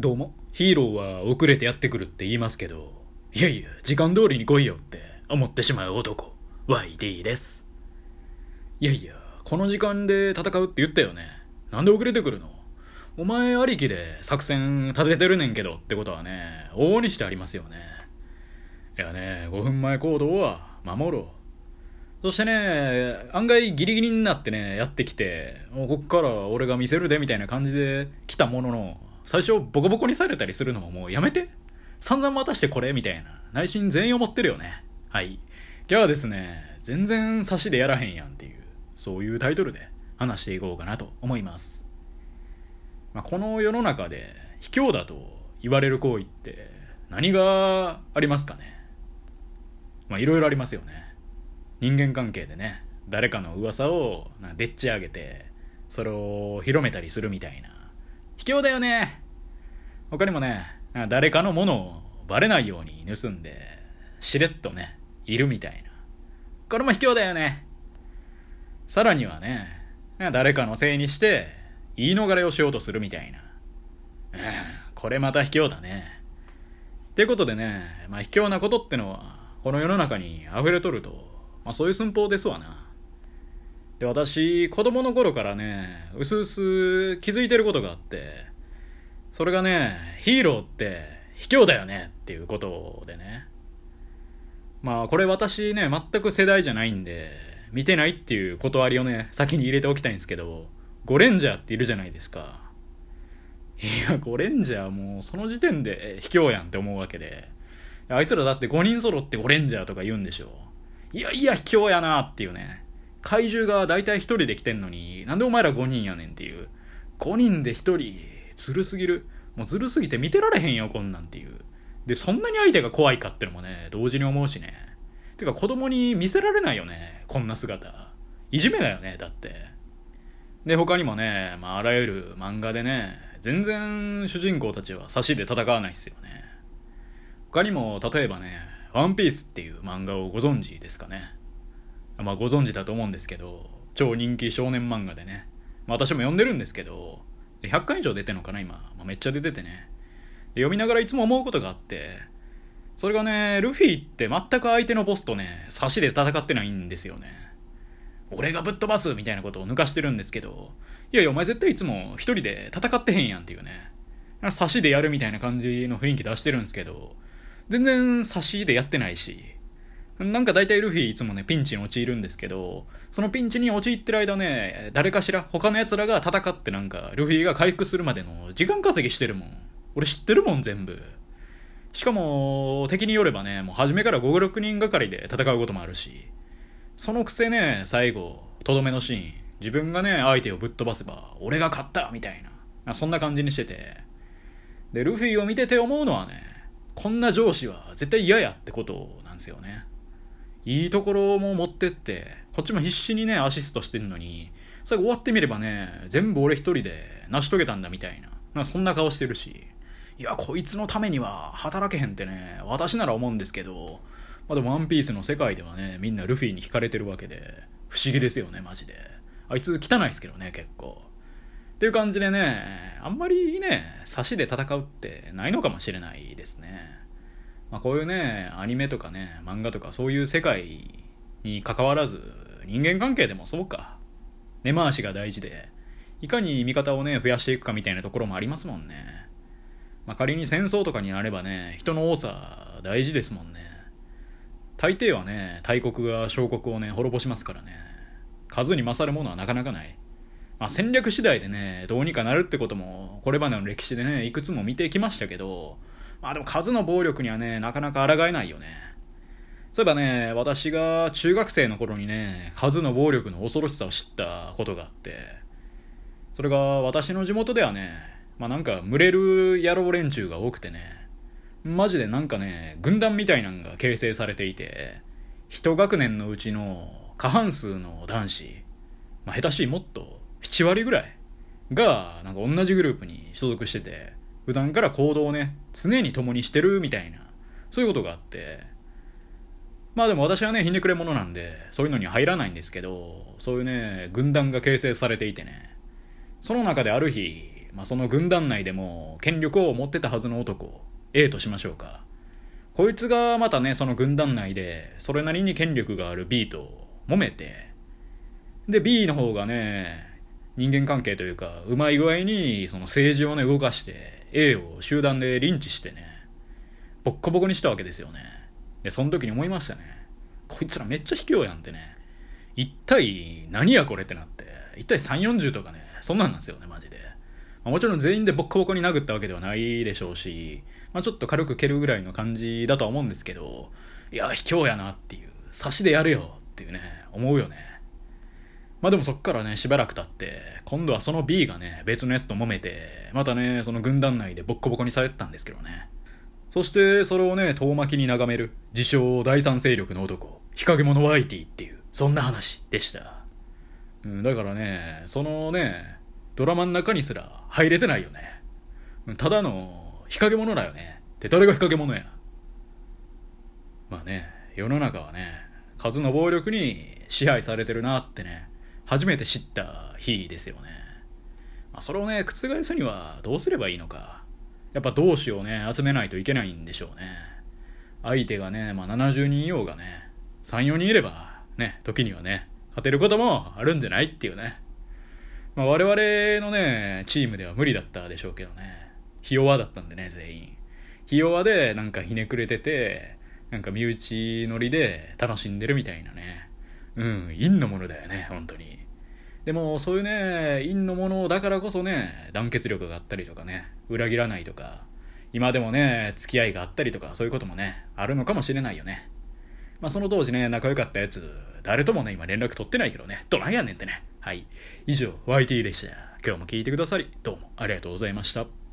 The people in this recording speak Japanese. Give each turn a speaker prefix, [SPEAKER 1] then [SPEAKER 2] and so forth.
[SPEAKER 1] どうも、ヒーローは遅れてやってくるって言いますけど、いやいや、時間通りに来いよって思ってしまう男、YD です。いやいや、この時間で戦うって言ったよね。なんで遅れてくるの？お前ありきで作戦立ててるねんけどってことはね、往々にしてありますよね。いやね、5分前行動は守ろう。そしてね、案外ギリギリになってね、やってきて、もうこっから俺が見せるでみたいな感じで来たものの、最初ボコボコにされたりするのももうやめて。散々渡してこれみたいな。内心全員思ってるよね。はい。今日はですね、全然差しでやらへんやんっていう、そういうタイトルで話していこうかなと思います。まあ、この世の中で卑怯だと言われる行為って何がありますかねまあいろいろありますよね。人間関係でね、誰かの噂をなでっち上げて、それを広めたりするみたいな。卑怯だよね他にもね、誰かのものをバレないように盗んで、しれっとね、いるみたいな。これも卑怯だよねさらにはね、誰かのせいにして、言い逃れをしようとするみたいな。これまた卑怯だね。ってことでね、まあ卑怯なことってのは、この世の中に溢れとると、まあそういう寸法ですわな。で、私、子供の頃からね、うすうす気づいてることがあって、それがね、ヒーローって卑怯だよねっていうことでね。まあこれ私ね、全く世代じゃないんで、見てないっていう断りをね、先に入れておきたいんですけど、ゴレンジャーっているじゃないですか。いや、ゴレンジャーもうその時点で卑怯やんって思うわけで。あいつらだって5人揃ってゴレンジャーとか言うんでしょ。いやいや、卑怯やなっていうね。怪獣が大体1人で来てんのに、なんでお前ら5人やねんっていう。5人で1人、ずるすぎる。もうずるすぎて見てられへんよ、こんなんっていう。で、そんなに相手が怖いかってのもね、同時に思うしね。てか子供に見せられないよね、こんな姿。いじめだよね、だって。で、他にもね、まあ、あらゆる漫画でね、全然主人公たちは差しで戦わないっすよね。他にも、例えばね、ワンピースっていう漫画をご存知ですかね。まあ、ご存知だと思うんですけど、超人気少年漫画でね。まあ、私も読んでるんですけど、100巻以上出てんのかな、今。まあ、めっちゃ出ててね。で読みながらいつも思うことがあって、それがね、ルフィって全く相手のボスとね、差しで戦ってないんですよね。俺がぶっ飛ばすみたいなことを抜かしてるんですけど、いやいや、お前絶対いつも一人で戦ってへんやんっていうね。差しでやるみたいな感じの雰囲気出してるんですけど、全然差しでやってないし、なんか大体ルフィいつもね、ピンチに陥るんですけど、そのピンチに陥ってる間ね、誰かしら、他の奴らが戦ってなんか、ルフィが回復するまでの時間稼ぎしてるもん。俺知ってるもん、全部。しかも、敵によればね、もう初めから5、6人がかりで戦うこともあるし、そのくせね、最後、とどめのシーン、自分がね、相手をぶっ飛ばせば、俺が勝ったみたいな。そんな感じにしてて。で、ルフィを見てて思うのはね、こんな上司は絶対嫌やってことなんですよね。いいところも持ってって、こっちも必死にね、アシストしてるのに、最後終わってみればね、全部俺一人で成し遂げたんだみたいな。なんかそんな顔してるし、いや、こいつのためには働けへんってね、私なら思うんですけど、まあ、でもワンピースの世界ではね、みんなルフィに惹かれてるわけで、不思議ですよね、マジで。あいつ汚いですけどね、結構。っていう感じでね、あんまりね、差しで戦うってないのかもしれないですね。まあ、こういうね、アニメとかね、漫画とかそういう世界に関わらず、人間関係でもそうか。根回しが大事で、いかに味方をね、増やしていくかみたいなところもありますもんね。まあ、仮に戦争とかになればね、人の多さ大事ですもんね。大抵はね、大国が小国をね、滅ぼしますからね。数に勝るものはなかなかない。まあ、戦略次第でね、どうにかなるってことも、これまでの歴史でね、いくつも見てきましたけど、まあでも数の暴力にはね、なかなか抗えないよね。そういえばね、私が中学生の頃にね、数の暴力の恐ろしさを知ったことがあって、それが私の地元ではね、まあなんか群れる野郎連中が多くてね、マジでなんかね、軍団みたいなんが形成されていて、一学年のうちの過半数の男子、まあ下手しいもっと7割ぐらいが、なんか同じグループに所属してて、普段から行動をね、常に共にしてるみたいな、そういうことがあって、まあでも私はね、ひねくれ者なんで、そういうのに入らないんですけど、そういうね、軍団が形成されていてね、その中である日、まあ、その軍団内でも権力を持ってたはずの男 A としましょうか。こいつがまたねその軍団内でそれなりに権力がある B と揉めてで B の方がね人間関係というかうまい具合にその政治をね動かして A を集団でリンチしてねボッコボコにしたわけですよね。でその時に思いましたね。こいつらめっちゃ卑怯やんってね。一体何やこれってなって。一体3 4 0とかねそんなんなんですよねマジで、まあ、もちろん全員でボッコボコに殴ったわけではないでしょうし、まあ、ちょっと軽く蹴るぐらいの感じだとは思うんですけどいや卑怯やなっていう。差しでやるよっていうね思うよね。まあでもそっからね、しばらく経って、今度はその B がね、別のやつと揉めて、またね、その軍団内でボッコボコにされてたんですけどね。そして、それをね、遠巻きに眺める、自称第三勢力の男、日陰者ワイティっていう、そんな話でした。うん、だからね、そのね、ドラマの中にすら入れてないよね。ただの日陰者だよね。って誰が日陰者や。まあね、世の中はね、数の暴力に支配されてるなってね、初めて知った日ですよね。まあ、それをね、覆すにはどうすればいいのか。やっぱ同志をね、集めないといけないんでしょうね。相手がね、まあ、70人いようがね、3、4人いれば、ね、時にはね、勝てることもあるんじゃないっていうね。まあ、我々のね、チームでは無理だったでしょうけどね。ひ弱だったんでね、全員。ひ弱でなんかひねくれてて、なんか身内乗りで楽しんでるみたいなね。うん、陰のものだよね、本当に。でもそういうね、陰のものだからこそね、団結力があったりとかね、裏切らないとか、今でもね、付き合いがあったりとか、そういうこともね、あるのかもしれないよね。まあその当時ね、仲良かったやつ、誰ともね、今連絡取ってないけどね、どないやねんってね。はい。以上、YT でした。今日も聞いてくださり、どうもありがとうございました。